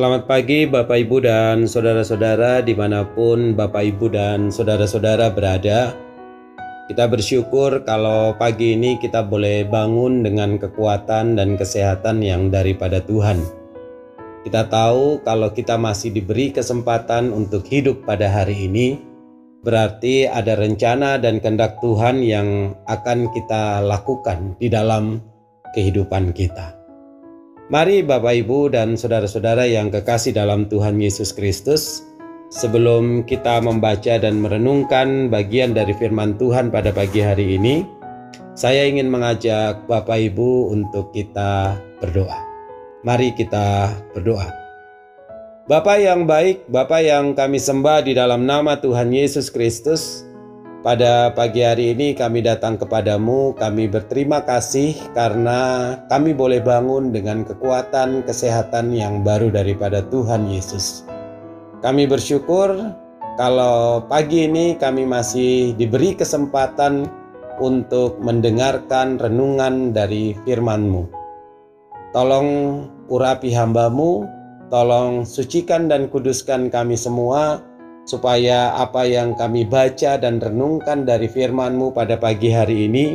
Selamat pagi Bapak Ibu dan Saudara-saudara di mana pun Bapak Ibu dan Saudara-saudara berada. Kita bersyukur kalau pagi ini kita boleh bangun dengan kekuatan dan kesehatan yang daripada Tuhan. Kita tahu kalau kita masih diberi kesempatan untuk hidup pada hari ini, berarti ada rencana dan kehendak Tuhan yang akan kita lakukan di dalam kehidupan kita. Mari Bapak Ibu dan saudara-saudara yang kekasih dalam Tuhan Yesus Kristus, sebelum kita membaca dan merenungkan bagian dari firman Tuhan pada pagi hari ini, saya ingin mengajak Bapak Ibu untuk kita berdoa. Mari kita berdoa. Bapak yang baik, Bapak yang kami sembah di dalam nama Tuhan Yesus Kristus, pada pagi hari ini kami datang kepadamu, kami berterima kasih karena kami boleh bangun dengan kekuatan kesehatan yang baru daripada Tuhan Yesus. Kami bersyukur kalau pagi ini kami masih diberi kesempatan untuk mendengarkan renungan dari firman-Mu. Tolong urapi hambamu, tolong sucikan dan kuduskan kami semua, supaya apa yang kami baca dan renungkan dari firman-Mu pada pagi hari ini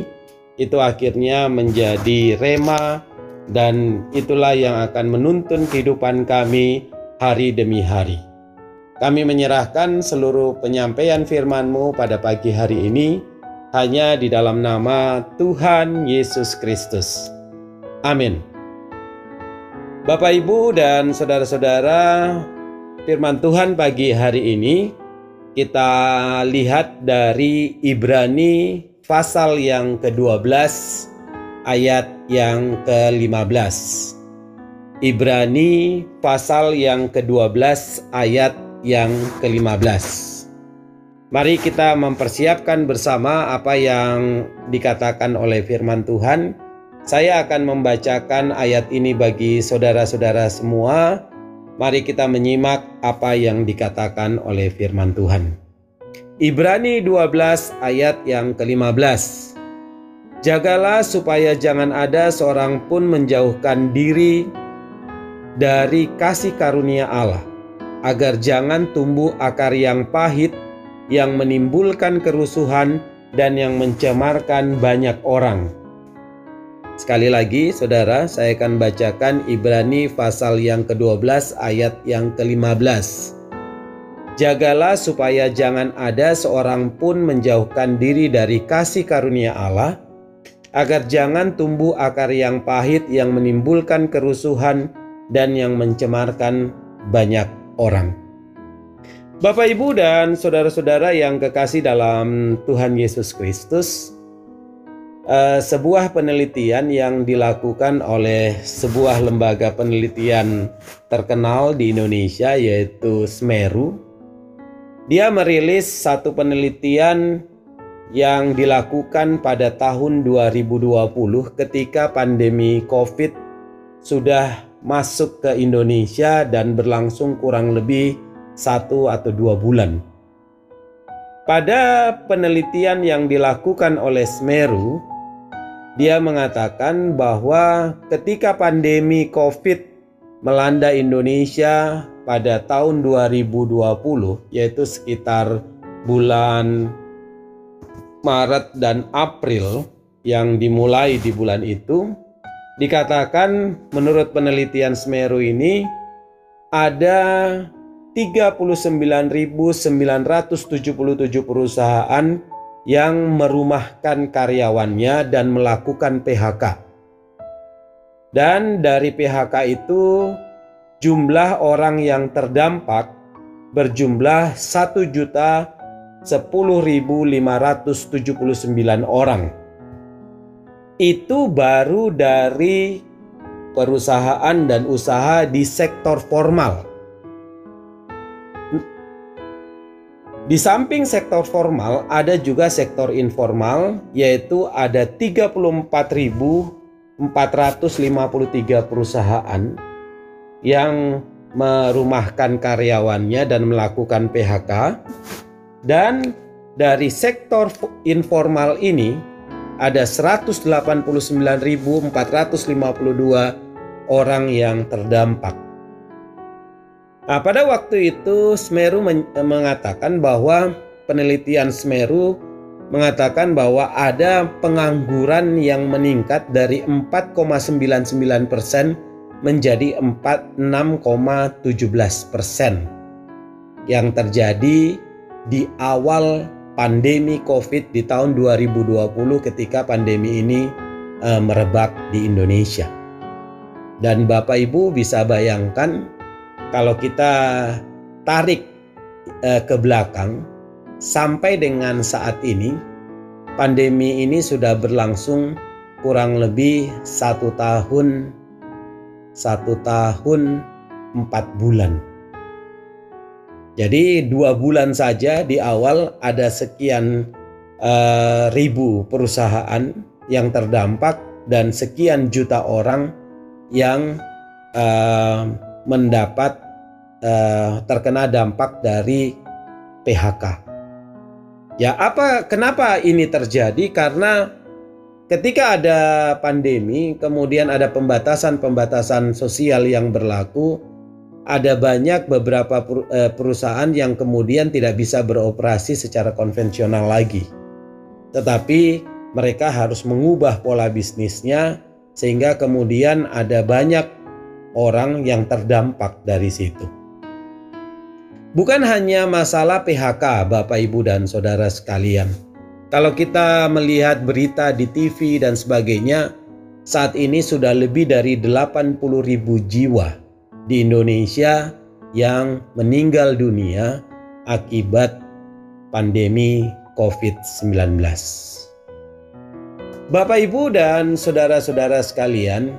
itu akhirnya menjadi rema dan itulah yang akan menuntun kehidupan kami hari demi hari. Kami menyerahkan seluruh penyampaian firman-Mu pada pagi hari ini hanya di dalam nama Tuhan Yesus Kristus. Amin. Bapak, Ibu, dan saudara-saudara, firman Tuhan pagi hari ini kita lihat dari Ibrani pasal yang ke-12 ayat yang ke-15. Ibrani pasal yang ke-12 ayat yang ke-15. Mari kita mempersiapkan bersama apa yang dikatakan oleh firman Tuhan. Saya akan membacakan ayat ini bagi saudara-saudara semua Mari kita menyimak apa yang dikatakan oleh firman Tuhan. Ibrani 12 ayat yang ke-15. Jagalah supaya jangan ada seorang pun menjauhkan diri dari kasih karunia Allah, agar jangan tumbuh akar yang pahit yang menimbulkan kerusuhan dan yang mencemarkan banyak orang Sekali lagi, saudara, saya akan bacakan Ibrani pasal yang ke-12 ayat yang ke-15. Jagalah supaya jangan ada seorang pun menjauhkan diri dari kasih karunia Allah, agar jangan tumbuh akar yang pahit yang menimbulkan kerusuhan dan yang mencemarkan banyak orang. Bapak, ibu, dan saudara-saudara yang kekasih dalam Tuhan Yesus Kristus, uh, sebuah penelitian yang dilakukan oleh sebuah lembaga penelitian terkenal di Indonesia yaitu Smeru. Dia merilis satu penelitian yang dilakukan pada tahun 2020 ketika pandemi Covid sudah masuk ke Indonesia dan berlangsung kurang lebih satu atau dua bulan. Pada penelitian yang dilakukan oleh Smeru, dia mengatakan bahwa ketika pandemi COVID melanda Indonesia pada tahun 2020 yaitu sekitar bulan Maret dan April yang dimulai di bulan itu dikatakan menurut penelitian Semeru ini ada 39.977 perusahaan yang merumahkan karyawannya dan melakukan PHK. Dan dari PHK itu jumlah orang yang terdampak berjumlah 1 juta 10.579 orang. Itu baru dari perusahaan dan usaha di sektor formal. Di samping sektor formal, ada juga sektor informal, yaitu ada 34.453 perusahaan yang merumahkan karyawannya dan melakukan PHK. Dan dari sektor informal ini ada 189.452 orang yang terdampak. Nah, pada waktu itu Smeru mengatakan bahwa penelitian Smeru mengatakan bahwa ada pengangguran yang meningkat dari 4,99 persen menjadi 46,17 persen yang terjadi di awal pandemi COVID di tahun 2020 ketika pandemi ini uh, merebak di Indonesia. Dan Bapak Ibu bisa bayangkan kalau kita tarik uh, ke belakang sampai dengan saat ini pandemi ini sudah berlangsung kurang lebih satu tahun satu tahun empat bulan. Jadi dua bulan saja di awal ada sekian uh, ribu perusahaan yang terdampak dan sekian juta orang yang uh, mendapat uh, terkena dampak dari PHK. Ya, apa kenapa ini terjadi? Karena ketika ada pandemi, kemudian ada pembatasan-pembatasan sosial yang berlaku, ada banyak beberapa eh, perusahaan yang kemudian tidak bisa beroperasi secara konvensional lagi. Tetapi mereka harus mengubah pola bisnisnya sehingga kemudian ada banyak orang yang terdampak dari situ. Bukan hanya masalah PHK Bapak Ibu dan Saudara sekalian. Kalau kita melihat berita di TV dan sebagainya, saat ini sudah lebih dari 80 ribu jiwa di Indonesia yang meninggal dunia akibat pandemi COVID-19. Bapak, ibu, dan saudara-saudara sekalian,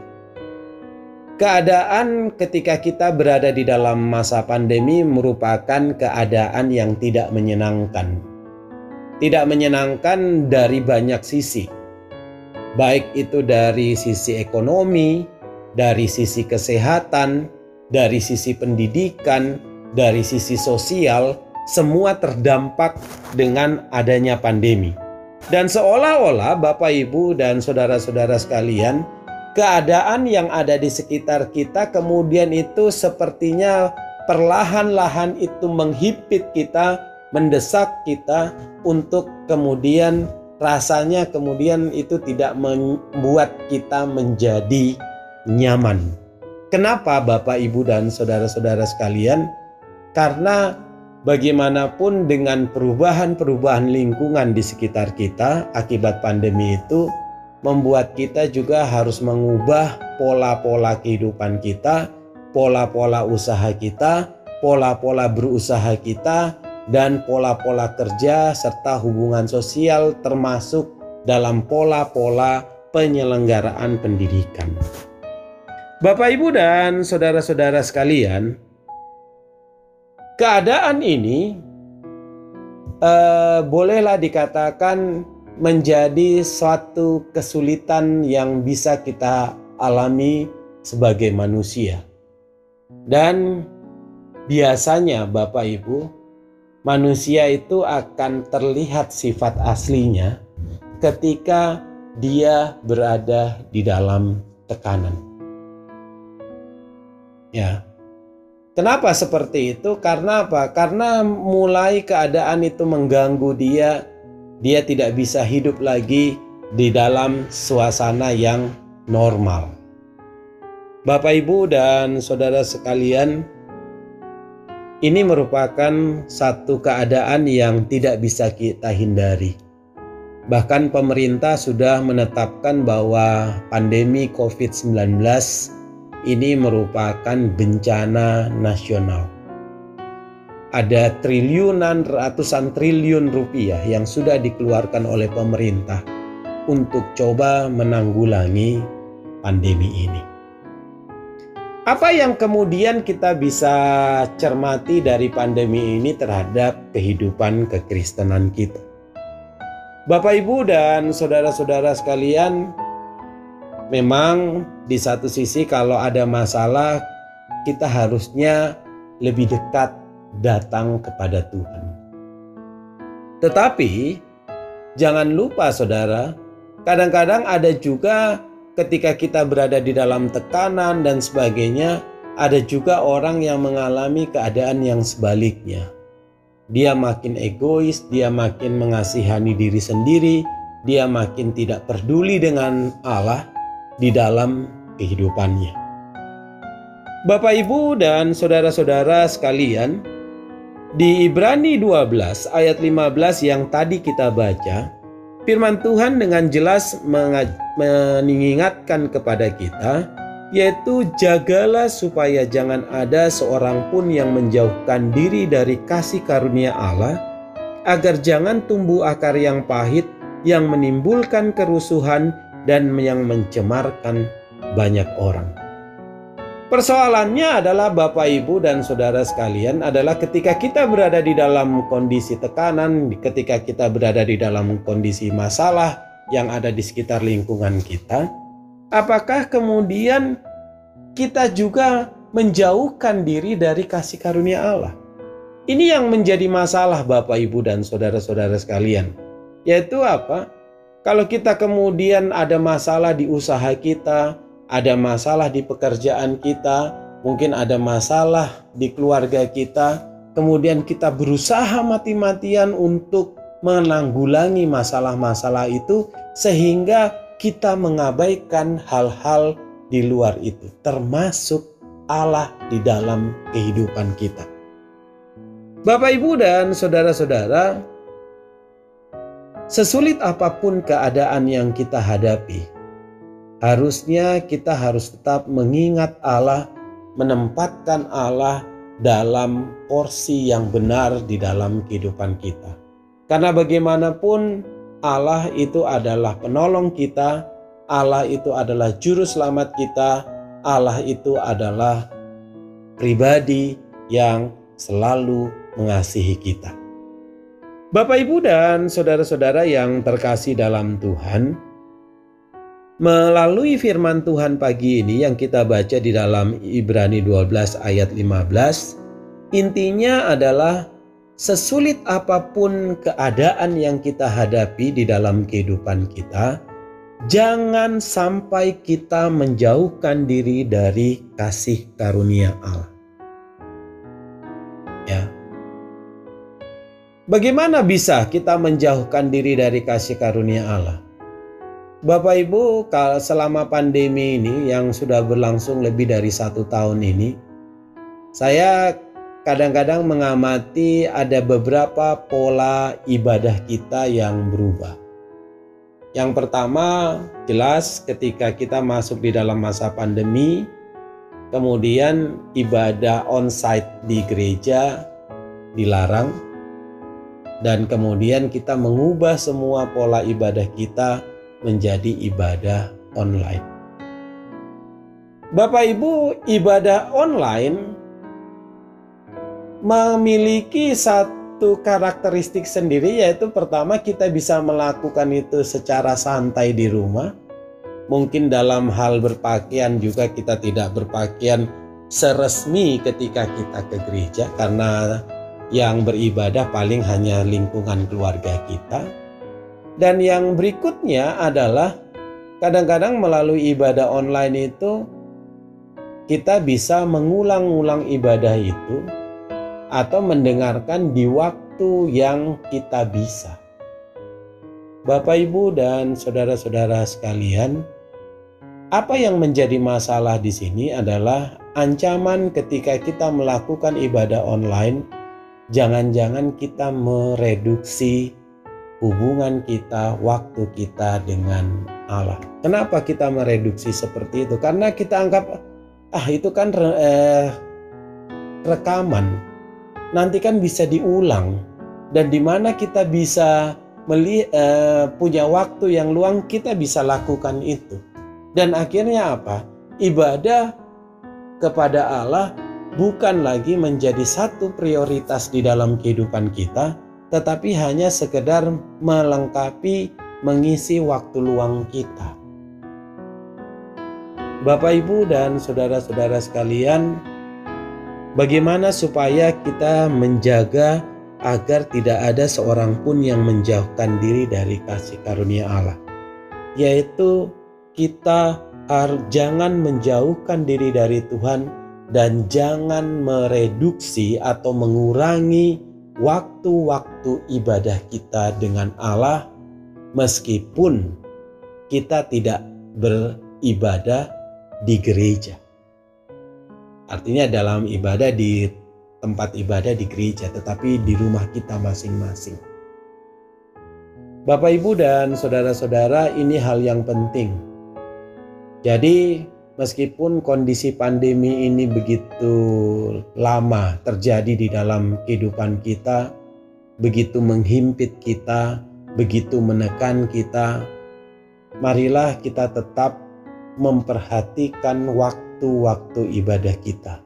keadaan ketika kita berada di dalam masa pandemi merupakan keadaan yang tidak menyenangkan. Tidak menyenangkan dari banyak sisi, baik itu dari sisi ekonomi, dari sisi kesehatan, dari sisi pendidikan, dari sisi sosial, semua terdampak dengan adanya pandemi. Dan seolah-olah Bapak Ibu dan saudara-saudara sekalian, keadaan yang ada di sekitar kita kemudian itu sepertinya perlahan-lahan itu menghimpit kita, mendesak kita untuk kemudian rasanya kemudian itu tidak membuat kita menjadi nyaman. Kenapa Bapak Ibu dan saudara-saudara sekalian? Karena bagaimanapun dengan perubahan-perubahan lingkungan di sekitar kita akibat pandemi itu membuat kita juga harus mengubah pola-pola kehidupan kita, pola-pola usaha kita, pola-pola berusaha kita, dan pola-pola kerja serta hubungan sosial termasuk dalam pola-pola penyelenggaraan pendidikan. Bapak, Ibu, dan saudara-saudara sekalian, keadaan ini uh, bolehlah dikatakan menjadi suatu kesulitan yang bisa kita alami sebagai manusia. Dan biasanya Bapak Ibu, manusia itu akan terlihat sifat aslinya ketika dia berada di dalam tekanan. Ya, Kenapa seperti itu? Karena apa? Karena mulai keadaan itu mengganggu dia, dia tidak bisa hidup lagi di dalam suasana yang normal. Bapak, ibu, dan saudara sekalian, ini merupakan satu keadaan yang tidak bisa kita hindari. Bahkan, pemerintah sudah menetapkan bahwa pandemi COVID-19 ini merupakan bencana nasional. Ada triliunan, ratusan triliun rupiah yang sudah dikeluarkan oleh pemerintah untuk coba menanggulangi pandemi ini. Apa yang kemudian kita bisa cermati dari pandemi ini terhadap kehidupan kekristenan kita? Bapak, ibu, dan saudara-saudara sekalian, memang di satu sisi kalau ada masalah kita harusnya lebih dekat datang kepada Tuhan. Tetapi jangan lupa saudara, kadang-kadang ada juga ketika kita berada di dalam tekanan dan sebagainya, ada juga orang yang mengalami keadaan yang sebaliknya. Dia makin egois, dia makin mengasihani diri sendiri, dia makin tidak peduli dengan Allah di dalam kehidupannya. Bapak, Ibu, dan saudara-saudara sekalian, di Ibrani 12 ayat 15 yang tadi kita baca, firman Tuhan dengan jelas mengingatkan kepada kita yaitu jagalah supaya jangan ada seorang pun yang menjauhkan diri dari kasih karunia Allah, agar jangan tumbuh akar yang pahit yang menimbulkan kerusuhan dan yang mencemarkan banyak orang. Persoalannya adalah Bapak, Ibu, dan saudara sekalian adalah ketika kita berada di dalam kondisi tekanan, ketika kita berada di dalam kondisi masalah yang ada di sekitar lingkungan kita, apakah kemudian kita juga menjauhkan diri dari kasih karunia Allah? Ini yang menjadi masalah Bapak, Ibu, dan saudara-saudara sekalian. Yaitu apa? Kalau kita kemudian ada masalah di usaha kita, ada masalah di pekerjaan kita, mungkin ada masalah di keluarga kita, kemudian kita berusaha mati-matian untuk menanggulangi masalah-masalah itu sehingga kita mengabaikan hal-hal di luar itu, termasuk Allah di dalam kehidupan kita. Bapak, ibu, dan saudara-saudara, sesulit apa pun keadaan yang kita hadapi, harusnya kita harus tetap mengingat Allah, menempatkan Allah dalam porsi yang benar di dalam kehidupan kita. Karena bagaimanapun Allah itu adalah penolong kita, Allah itu adalah juru selamat kita, Allah itu adalah pribadi yang selalu mengasihi kita. Bapak, Ibu, dan saudara-saudara yang terkasih dalam Tuhan, melalui firman Tuhan pagi ini yang kita baca di dalam Ibrani 12 ayat 15, intinya adalah sesulit apa pun keadaan yang kita hadapi di dalam kehidupan kita, jangan sampai kita menjauhkan diri dari kasih karunia Allah. Ya. Bagaimana bisa kita menjauhkan diri dari kasih karunia Allah? Bapak Ibu, selama pandemi ini yang sudah berlangsung lebih dari satu tahun ini, saya kadang-kadang mengamati ada beberapa pola ibadah kita yang berubah. Yang pertama, jelas ketika kita masuk di dalam masa pandemi, kemudian ibadah on-site di gereja dilarang, dan kemudian kita mengubah semua pola ibadah kita menjadi ibadah online. Bapak Ibu, ibadah online memiliki satu karakteristik sendiri yaitu pertama kita bisa melakukan itu secara santai di rumah. Mungkin dalam hal berpakaian juga kita tidak berpakaian seresmi ketika kita ke gereja karena yang beribadah paling hanya lingkungan keluarga kita. Dan yang berikutnya adalah kadang-kadang melalui ibadah online itu kita bisa mengulang-ulang ibadah itu atau mendengarkan di waktu yang kita bisa. Bapak, Ibu, dan saudara-saudara sekalian, apa yang menjadi masalah di sini adalah ancaman ketika kita melakukan ibadah online. Jangan-jangan kita mereduksi hubungan kita, waktu kita dengan Allah. Kenapa kita mereduksi seperti itu? Karena kita anggap, ah, itu kan eh, rekaman, nanti kan bisa diulang dan di mana kita bisa meli, uh, punya waktu yang luang kita bisa lakukan itu dan akhirnya apa ibadah kepada Allah bukan lagi menjadi satu prioritas di dalam kehidupan kita tetapi hanya sekedar melengkapi mengisi waktu luang kita. Bapak Ibu dan saudara-saudara sekalian Bagaimana supaya kita menjaga agar tidak ada seorang pun yang menjauhkan diri dari kasih karunia Allah, yaitu kita jangan menjauhkan diri dari Tuhan dan jangan mereduksi atau mengurangi waktu-waktu ibadah kita dengan Allah meskipun kita tidak beribadah di gereja. Artinya dalam ibadah di tempat ibadah di gereja tetapi di rumah kita masing-masing. Bapak Ibu dan saudara-saudara ini hal yang penting. Jadi meskipun kondisi pandemi ini begitu lama terjadi di dalam kehidupan kita, begitu menghimpit kita, begitu menekan kita, marilah kita tetap memperhatikan waktu-waktu ibadah kita.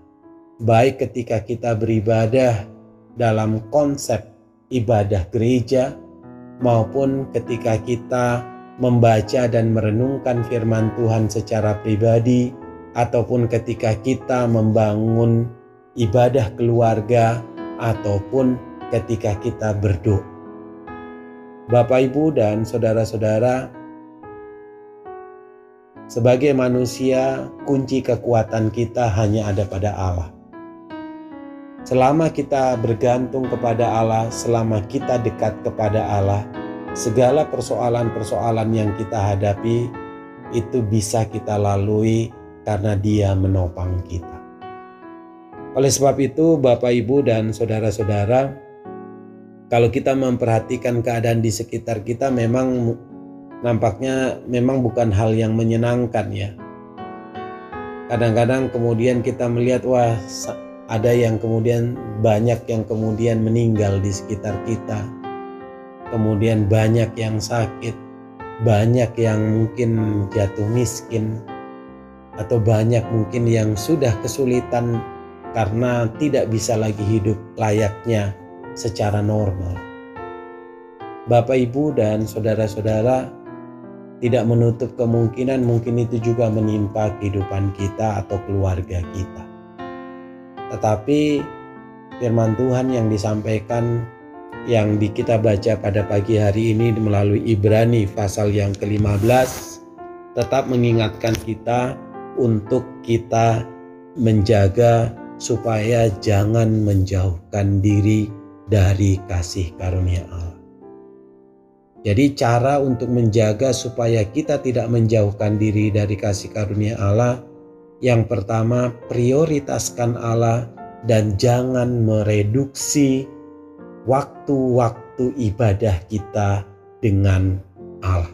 Baik ketika kita beribadah dalam konsep ibadah gereja maupun ketika kita membaca dan merenungkan firman Tuhan secara pribadi, ataupun ketika kita membangun ibadah keluarga, ataupun ketika kita berdoa. Bapak, ibu, dan saudara-saudara, sebagai manusia, kunci kekuatan kita hanya ada pada Allah. Selama kita bergantung kepada Allah, selama kita dekat kepada Allah, segala persoalan-persoalan yang kita hadapi itu bisa kita lalui karena Dia menopang kita. Oleh sebab itu, Bapak, Ibu, dan saudara-saudara, kalau kita memperhatikan keadaan di sekitar kita, memang nampaknya memang bukan hal yang menyenangkan, ya. Kadang-kadang kemudian kita melihat, wah, ada yang kemudian banyak yang kemudian meninggal di sekitar kita kemudian banyak yang sakit, banyak yang mungkin jatuh miskin, atau banyak mungkin yang sudah kesulitan karena tidak bisa lagi hidup layaknya secara normal. Bapak, ibu, dan saudara-saudara tidak menutup kemungkinan mungkin itu juga menimpa kehidupan kita atau keluarga kita. Tetapi firman Tuhan yang disampaikan yang di kita baca pada pagi hari ini melalui Ibrani pasal yang ke-15 tetap mengingatkan kita untuk kita menjaga supaya jangan menjauhkan diri dari kasih karunia Allah. Jadi cara untuk menjaga supaya kita tidak menjauhkan diri dari kasih karunia Allah yang pertama prioritaskan Allah dan jangan mereduksi waktu-waktu ibadah kita dengan Allah.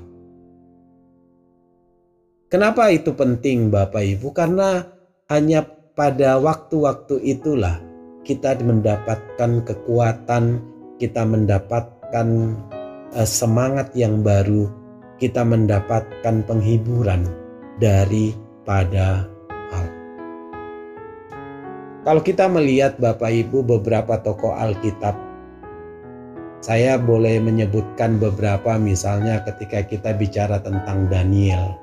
Kenapa itu penting Bapak Ibu? Karena hanya pada waktu-waktu itulah kita mendapatkan kekuatan, kita mendapatkan uh, semangat yang baru, kita mendapatkan penghiburan daripada Allah. Kalau kita melihat Bapak Ibu beberapa tokoh Alkitab saya boleh menyebutkan beberapa misalnya ketika kita bicara tentang Daniel.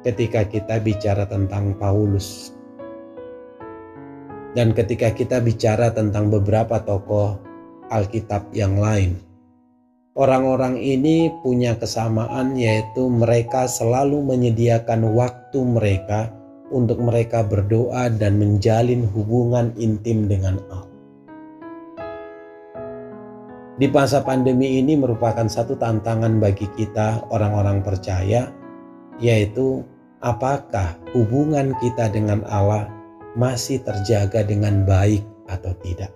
Ketika kita bicara tentang Paulus. Dan ketika kita bicara tentang beberapa tokoh Alkitab yang lain. Orang-orang ini punya kesamaan yaitu mereka selalu menyediakan waktu mereka untuk mereka berdoa dan menjalin hubungan intim dengan Allah. Di masa pandemi ini merupakan satu tantangan bagi kita orang-orang percaya, yaitu apakah hubungan kita dengan Allah masih terjaga dengan baik atau tidak.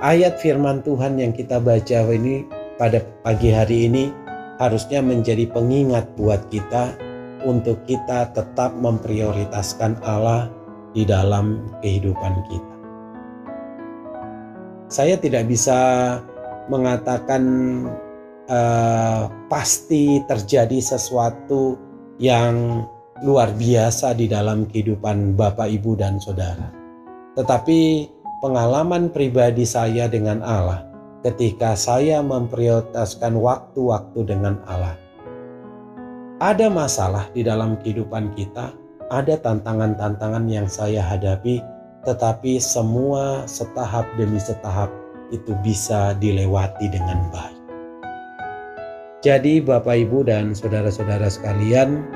Ayat firman Tuhan yang kita baca ini pada pagi hari ini harusnya menjadi pengingat buat kita untuk kita tetap memprioritaskan Allah di dalam kehidupan kita saya tidak bisa mengatakan uh, pasti terjadi sesuatu yang luar biasa di dalam kehidupan Bapak, Ibu, dan saudara. Tetapi pengalaman pribadi saya dengan Allah ketika saya memprioritaskan waktu-waktu dengan Allah. Ada masalah di dalam kehidupan kita, ada tantangan-tantangan yang saya hadapi tetapi semua setahap demi setahap itu bisa dilewati dengan baik. Jadi, Bapak, Ibu, dan saudara-saudara sekalian,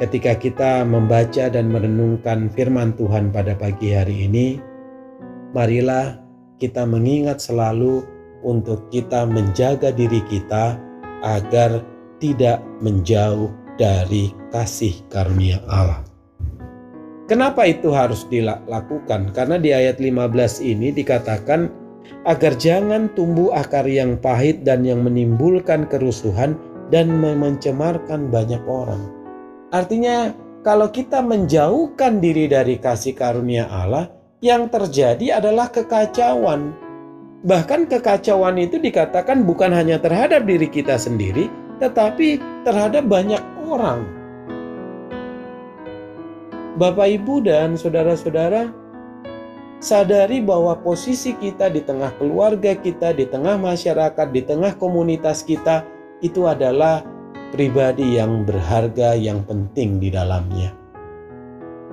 ketika kita membaca dan merenungkan firman Tuhan pada pagi hari ini, marilah kita mengingat selalu untuk kita menjaga diri kita agar tidak menjauh dari kasih karunia Allah. Kenapa itu harus dilakukan? Karena di ayat 15 ini dikatakan agar jangan tumbuh akar yang pahit dan yang menimbulkan kerusuhan dan mencemarkan banyak orang. Artinya kalau kita menjauhkan diri dari kasih karunia Allah, yang terjadi adalah kekacauan. Bahkan kekacauan itu dikatakan bukan hanya terhadap diri kita sendiri, tetapi terhadap banyak orang. Bapak, ibu, dan saudara-saudara, sadari bahwa posisi kita di tengah keluarga kita, di tengah masyarakat, di tengah komunitas kita, itu adalah pribadi yang berharga, yang penting di dalamnya.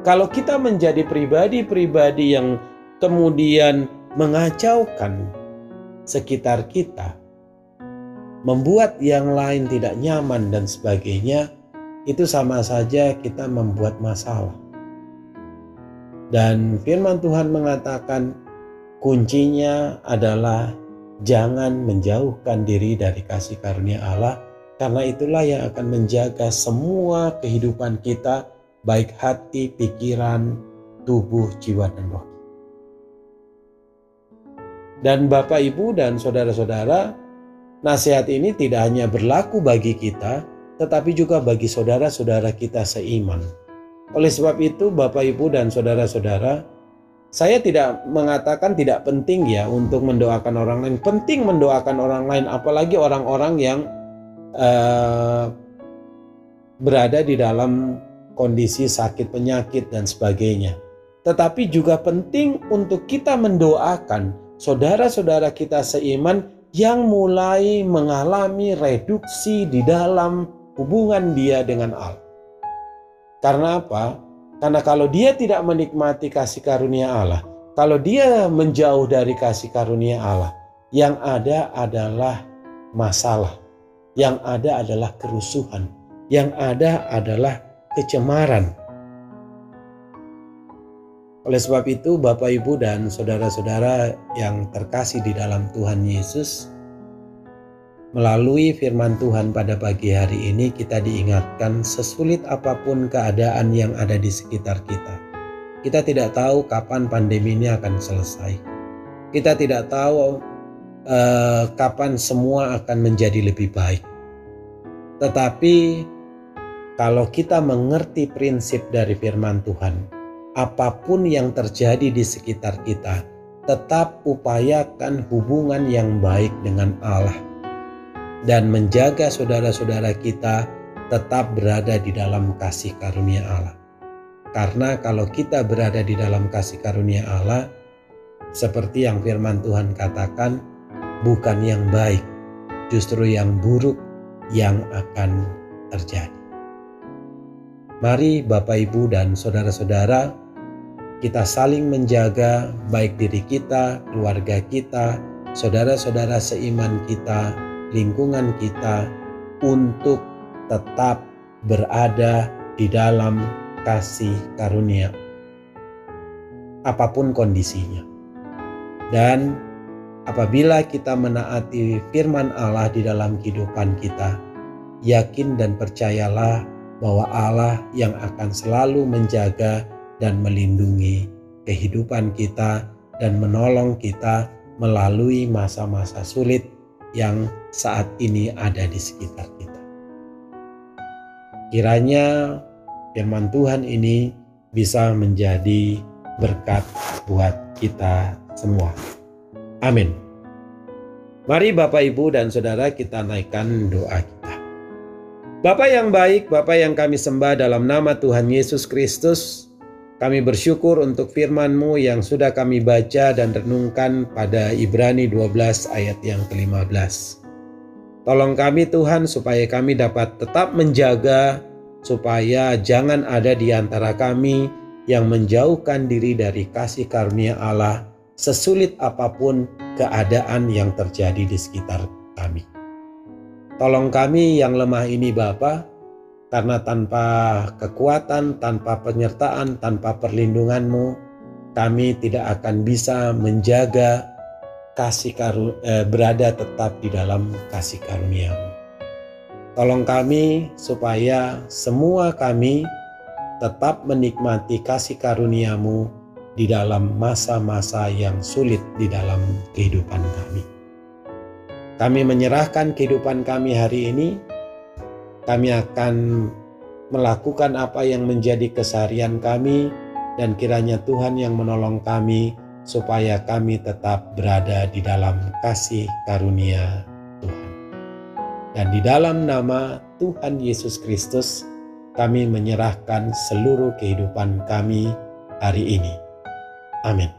Kalau kita menjadi pribadi-pribadi yang kemudian mengacaukan sekitar kita, membuat yang lain tidak nyaman dan sebagainya, itu sama saja kita membuat masalah. Dan firman Tuhan mengatakan kuncinya adalah jangan menjauhkan diri dari kasih karunia Allah karena itulah yang akan menjaga semua kehidupan kita baik hati, pikiran, tubuh, jiwa, dan roh. Dan Bapak, Ibu, dan saudara-saudara, nasihat ini tidak hanya berlaku bagi kita, tetapi juga bagi saudara-saudara kita seiman. Oleh sebab itu, Bapak, Ibu, dan saudara-saudara, saya tidak mengatakan tidak penting ya untuk mendoakan orang lain. Penting mendoakan orang lain, apalagi orang-orang yang uh, berada di dalam kondisi sakit penyakit dan sebagainya. Tetapi juga penting untuk kita mendoakan saudara-saudara kita seiman yang mulai mengalami reduksi di dalam hubungan dia dengan Allah. Karena apa? Karena kalau dia tidak menikmati kasih karunia Allah, kalau dia menjauh dari kasih karunia Allah, yang ada adalah masalah, yang ada adalah kerusuhan, yang ada adalah kecemaran. Oleh sebab itu, Bapak, Ibu, dan saudara-saudara yang terkasih di dalam Tuhan Yesus, melalui firman Tuhan pada pagi hari ini, kita diingatkan sesulit apa pun keadaan yang ada di sekitar kita. Kita tidak tahu kapan pandemi ini akan selesai. Kita tidak tahu uh, kapan semua akan menjadi lebih baik. Tetapi kalau kita mengerti prinsip dari firman Tuhan, apa pun yang terjadi di sekitar kita, tetap upayakan hubungan yang baik dengan Allah dan menjaga saudara-saudara kita tetap berada di dalam kasih karunia Allah. Karena kalau kita berada di dalam kasih karunia Allah, seperti yang firman Tuhan katakan, bukan yang baik, justru yang buruk yang akan terjadi. Mari Bapak Ibu dan saudara-saudara kita saling menjaga baik diri kita, keluarga kita, saudara-saudara seiman kita, lingkungan kita untuk tetap berada di dalam kasih karunia apa pun kondisinya. Dan apabila kita menaati firman Allah di dalam kehidupan kita, yakin dan percayalah bahwa Allah yang akan selalu menjaga dan melindungi kehidupan kita dan menolong kita melalui masa-masa sulit yang saat ini ada di sekitar kita. Kiranya firman Tuhan ini bisa menjadi berkat buat kita semua. Amin. Mari Bapak Ibu dan Saudara kita naikkan doa kita. Bapa yang baik, Bapa yang kami sembah dalam nama Tuhan Yesus Kristus, kami bersyukur untuk firman-Mu yang sudah kami baca dan renungkan pada Ibrani 12 ayat yang ke-15. Tolong kami Tuhan supaya kami dapat tetap menjaga supaya jangan ada di antara kami yang menjauhkan diri dari kasih karunia Allah sesulit apa pun keadaan yang terjadi di sekitar kami. Tolong kami yang lemah ini Bapa, Karena tanpa kekuatan, tanpa penyertaan, tanpa perlindunganmu, kami tidak akan bisa menjaga kasih karu, eh, berada tetap di dalam kasih karuniamu. Tolong kami supaya semua kami tetap menikmati kasih karuniamu di dalam masa-masa yang sulit di dalam kehidupan kami. Kami menyerahkan kehidupan kami hari ini kami akan melakukan apa yang menjadi keseharian kami dan kiranya Tuhan yang menolong kami supaya kami tetap berada di dalam kasih karunia Tuhan. Dan di dalam nama Tuhan Yesus Kristus kami menyerahkan seluruh kehidupan kami hari ini. Amin.